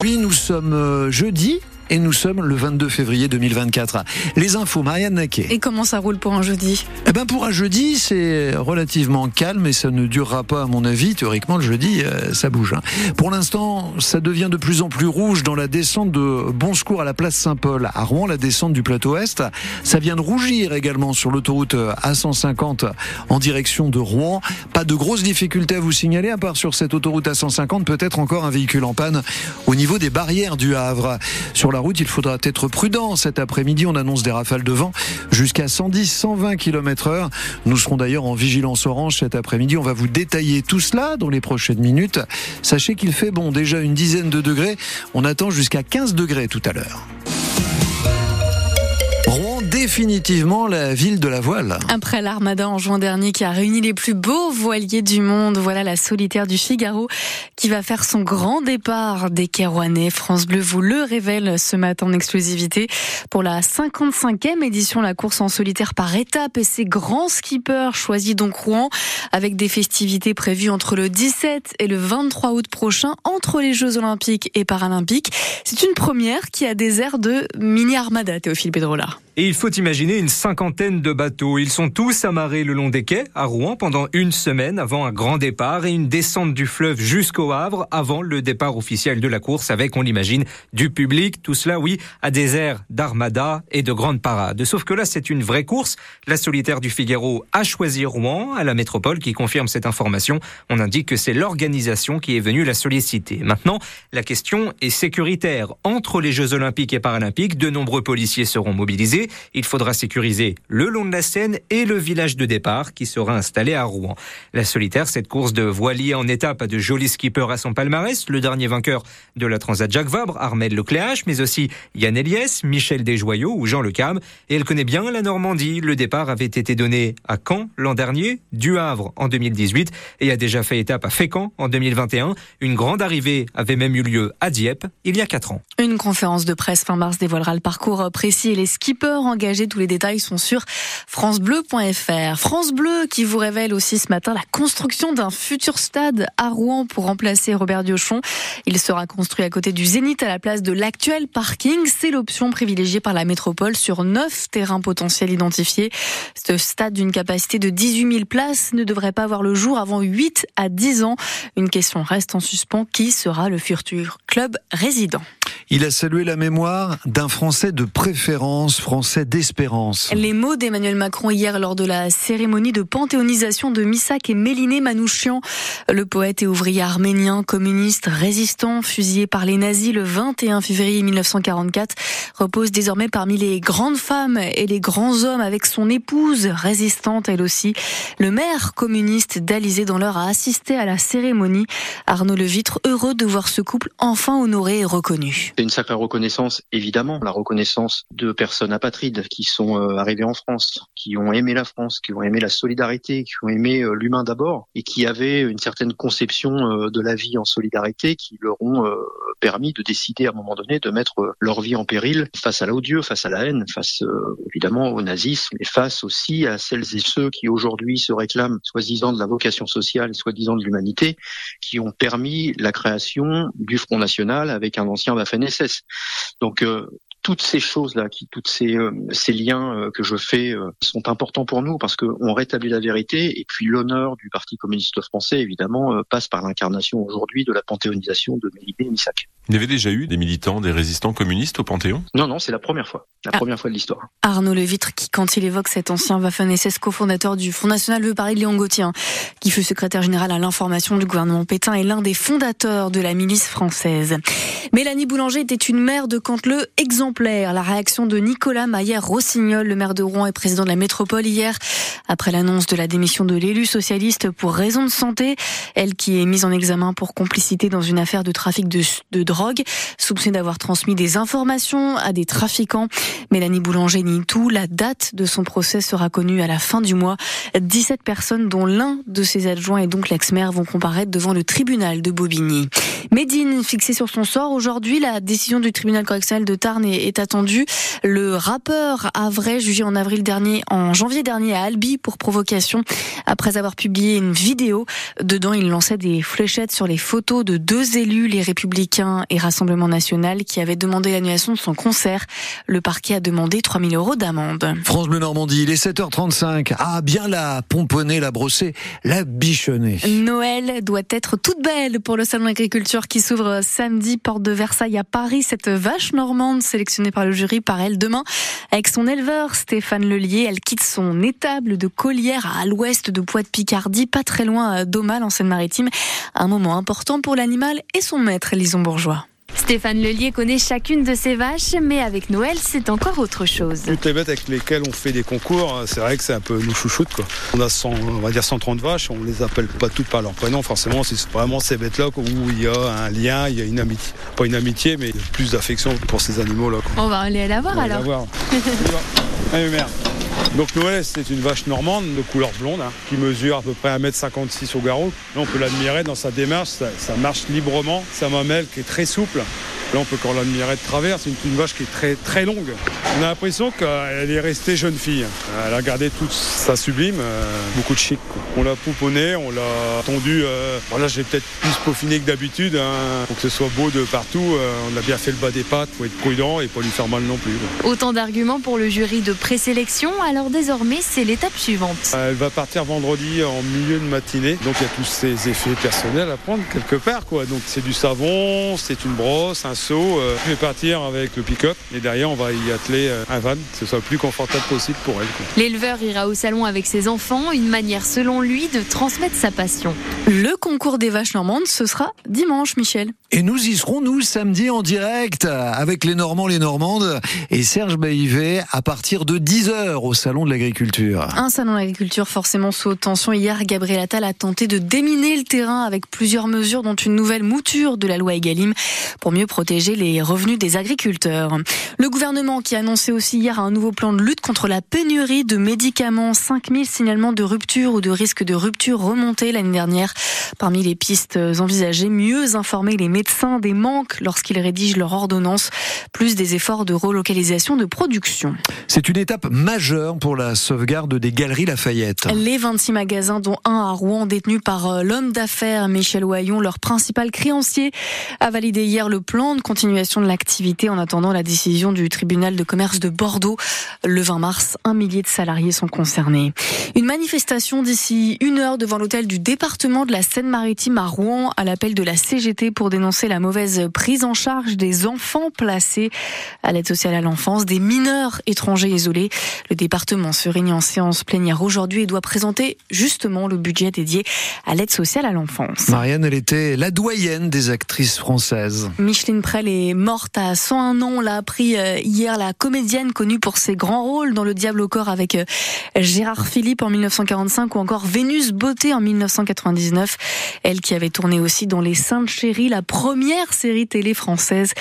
Oui, nous sommes euh, jeudi et nous sommes le 22 février 2024. Les infos, Marianne Naquet. Et comment ça roule pour un jeudi? Eh ben pour un jeudi, c'est relativement calme et ça ne durera pas à mon avis. Théoriquement, le jeudi, euh, ça bouge. hein. Pour l'instant, ça devient de plus en plus rouge dans la descente de Bon Secours à la place Saint-Paul à Rouen, la descente du plateau Est. Ça vient de rougir également sur l'autoroute A150 en direction de Rouen. Pas de grosses difficultés à vous signaler, à part sur cette autoroute A150, peut-être encore un véhicule en panne au niveau des barrières du Havre. Sur la route, il faudra être prudent. Cet après-midi, on annonce des rafales de vent jusqu'à 110-120 km heure. Nous serons d'ailleurs en vigilance orange cet après-midi. On va vous détailler tout cela dans les prochaines minutes. Sachez qu'il fait bon, déjà une dizaine de degrés. On attend jusqu'à 15 degrés tout à l'heure. Définitivement la ville de la voile. Après l'Armada en juin dernier qui a réuni les plus beaux voiliers du monde, voilà la solitaire du Figaro qui va faire son grand départ des Kérouanais. France Bleu vous le révèle ce matin en exclusivité. Pour la 55e édition, la course en solitaire par étapes et ses grands skippers choisis donc Rouen avec des festivités prévues entre le 17 et le 23 août prochain entre les Jeux Olympiques et Paralympiques. C'est une première qui a des airs de mini Armada, Théophile Pedrola. Et il faut imaginer une cinquantaine de bateaux. Ils sont tous amarrés le long des quais à Rouen pendant une semaine avant un grand départ et une descente du fleuve jusqu'au Havre avant le départ officiel de la course avec, on l'imagine, du public. Tout cela, oui, à des airs d'armada et de grande parade. Sauf que là, c'est une vraie course. La solitaire du Figaro a choisi Rouen à la métropole qui confirme cette information. On indique que c'est l'organisation qui est venue la solliciter. Maintenant, la question est sécuritaire. Entre les Jeux Olympiques et Paralympiques, de nombreux policiers seront mobilisés. Il faudra sécuriser le long de la Seine et le village de départ qui sera installé à Rouen. La solitaire, cette course de voilier en étape a de jolis skippers à son palmarès. Le dernier vainqueur de la Transat Jacques Vabre, Armel Lecléache, mais aussi Yann Eliès, Michel Desjoyaux ou Jean Le Cam. Et elle connaît bien la Normandie. Le départ avait été donné à Caen l'an dernier, du Havre en 2018 et a déjà fait étape à Fécamp en 2021. Une grande arrivée avait même eu lieu à Dieppe il y a quatre ans. Une conférence de presse fin mars dévoilera le parcours précis et les skippers engagés. Tous les détails sont sur francebleu.fr. France Bleu qui vous révèle aussi ce matin la construction d'un futur stade à Rouen pour remplacer Robert Diochon. Il sera construit à côté du Zénith à la place de l'actuel parking. C'est l'option privilégiée par la métropole sur neuf terrains potentiels identifiés. Ce stade d'une capacité de 18 000 places ne devrait pas voir le jour avant 8 à 10 ans. Une question reste en suspens. Qui sera le futur club résident? Il a salué la mémoire d'un Français de préférence, Français d'espérance. Les mots d'Emmanuel Macron hier lors de la cérémonie de panthéonisation de Missak et Méliné Manouchian, le poète et ouvrier arménien, communiste, résistant, fusillé par les nazis le 21 février 1944, repose désormais parmi les grandes femmes et les grands hommes avec son épouse, résistante elle aussi. Le maire communiste d'Alizé dans l'heure a assisté à la cérémonie. Arnaud Levitre, heureux de voir ce couple enfin honoré et reconnu. C'est une sacrée reconnaissance, évidemment, la reconnaissance de personnes apatrides qui sont euh, arrivées en France, qui ont aimé la France, qui ont aimé la solidarité, qui ont aimé euh, l'humain d'abord, et qui avaient une certaine conception euh, de la vie en solidarité, qui leur ont permis de décider à un moment donné de mettre leur vie en péril face à l'odieux, face à la haine, face évidemment au nazisme, et face aussi à celles et ceux qui aujourd'hui se réclament soi-disant de la vocation sociale, soi-disant de l'humanité, qui ont permis la création du Front National avec un ancien Donc euh, toutes ces choses-là, qui, toutes ces, euh, ces liens euh, que je fais euh, sont importants pour nous parce qu'on rétablit la vérité et puis l'honneur du Parti communiste français, évidemment, euh, passe par l'incarnation aujourd'hui de la panthéonisation de Méliné et Missak. Il y avait déjà eu des militants, des résistants communistes au Panthéon? Non, non, c'est la première fois, la Ah. première fois de l'histoire. Arnaud Levitre, qui, quand il évoque cet ancien Waffen-SS cofondateur du Front National, veut parler de Léon Gauthier, hein, qui fut secrétaire général à l'information du gouvernement Pétain et l'un des fondateurs de la milice française. Mélanie Boulanger était une mère de Canteleu exemplaire. La réaction de Nicolas Maillère-Rossignol, le maire de Rouen et président de la métropole hier, après l'annonce de la démission de l'élu socialiste pour raison de santé. Elle qui est mise en examen pour complicité dans une affaire de trafic de, drogue, soupçonnée d'avoir transmis des informations à des trafiquants. Mélanie Boulanger nie tout. La date de son procès sera connue à la fin du mois. 17 personnes, dont l'un de ses adjoints et donc l'ex-maire, vont comparaître devant le tribunal de Bobigny. Médine, fixé sur son sort aujourd'hui, la décision du tribunal correctionnel de Tarn est est attendu. Le rappeur Avray, jugé en avril dernier, en janvier dernier à Albi pour provocation, après avoir publié une vidéo. Dedans, il lançait des fléchettes sur les photos de deux élus, les Républicains et Rassemblement National, qui avaient demandé l'annulation de son concert. Le parquet a demandé 3000 euros d'amende. France Bleu Normandie, il est 7h35. Ah, bien la pomponner, la brosser, la bichonner. Noël doit être toute belle pour le salon d'agriculture qui s'ouvre samedi, porte de Versailles à Paris. Cette vache normande sélectionnée par le jury par elle demain avec son éleveur Stéphane Lelier. Elle quitte son étable de Collière à l'ouest de Poix-de-Picardie, pas très loin d'Aumale en Seine-Maritime. Un moment important pour l'animal et son maître, Lison Bourgeois. Stéphane Lelier connaît chacune de ses vaches, mais avec Noël, c'est encore autre chose. Toutes les bêtes avec lesquelles on fait des concours, c'est vrai que c'est un peu nous chouchoute. Quoi. On a 100, on va dire 130 vaches, on les appelle pas toutes par leur prénom, forcément, c'est vraiment ces bêtes-là où il y a un lien, il y a une amitié. Pas une amitié, mais plus d'affection pour ces animaux-là. On va aller la voir on alors. Va la voir. Allez, merde. Donc Noël, c'est une vache normande de couleur blonde hein, qui mesure à peu près 1m56 au garrot. Là, on peut l'admirer dans sa démarche, ça, marche librement, sa mamelle qui est très souple. Là, on peut encore l'admirer de travers. C'est une, une, vache qui est très très longue. On a l'impression qu'elle est restée jeune fille. Elle a gardé toute sa sublime, euh, beaucoup de chic. Quoi. On l'a pouponné, on l'a tondu. Euh, bon, là, j'ai peut-être plus peaufiné que d'habitude hein, pour que ce soit beau de partout. Euh, on a bien fait le bas des pattes. Faut être prudent et pas lui faire mal non plus. Quoi. Autant d'arguments pour le jury de présélection. Alors désormais, c'est l'étape suivante. Elle va partir vendredi en milieu de matinée. Donc il y a tous ces effets personnels à prendre quelque part. Quoi. Donc c'est du savon, c'est une brosse, un saut. Euh, je vais partir avec le pick-up et derrière on va y atteler euh, un van, que ce soit le plus confortable possible pour elle. L'éleveur ira au salon avec ses enfants, une manière selon lui de transmettre sa passion. Le concours des vaches normandes, ce sera dimanche, Michel. Et nous y serons, nous, samedi en direct, avec les Normands, les Normandes et Serge Baïvet à partir de 10h au Salon de l'Agriculture. Un salon de l'agriculture forcément sous haute tension. Hier, Gabriel Attal a tenté de déminer le terrain avec plusieurs mesures, dont une nouvelle mouture de la loi Egalim pour mieux protéger les revenus des agriculteurs. Le gouvernement qui a annoncé aussi hier un nouveau plan de lutte contre la pénurie de médicaments. 5000 signalements de rupture ou de risque de rupture remontés l'année dernière. Parmi les pistes envisagées, mieux informer les médecins des manques lorsqu'ils rédigent leur ordonnance, plus des efforts de relocalisation de production. C'est une étape majeure pour la sauvegarde des galeries Lafayette. Les 26 magasins, dont un à Rouen, détenus par l'homme d'affaires Michel Oyon, leur principal créancier, a validé hier le plan de continuation de l'activité en attendant la décision du tribunal de commerce de Bordeaux. Le 20 mars, un millier de salariés sont concernés. Une manifestation d'ici une heure devant l'hôtel du département de la Seine-Maritime à Rouen à l'appel de la CGT pour dénoncer la mauvaise prise en charge des enfants placés à l'aide sociale à l'enfance, des mineurs étrangers isolés. Le département se réunit en séance plénière aujourd'hui et doit présenter justement le budget dédié à l'aide sociale à l'enfance. Marianne, elle était la doyenne des actrices françaises. Micheline Prel est morte à 101 ans, l'a appris hier la comédienne connue pour ses grands rôles dans Le Diable au corps avec Gérard Philippe en 1945 ou encore Vénus Beauté en 1999. Elle qui avait tourné aussi dans Les Saintes Chéries, la première série télé française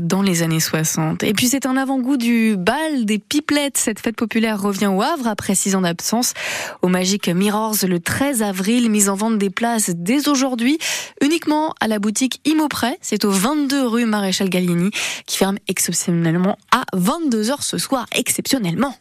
dans les années 60. Et puis c'est un avant-goût du bal des pipelettes. Cette fête populaire revient au Havre après six ans d'absence. Au Magic Mirrors le 13 avril, mise en vente des places dès aujourd'hui, uniquement à la boutique Imoprès. C'est au 22 rue Maréchal Gallieni qui ferme exceptionnellement à 22h ce soir, exceptionnellement.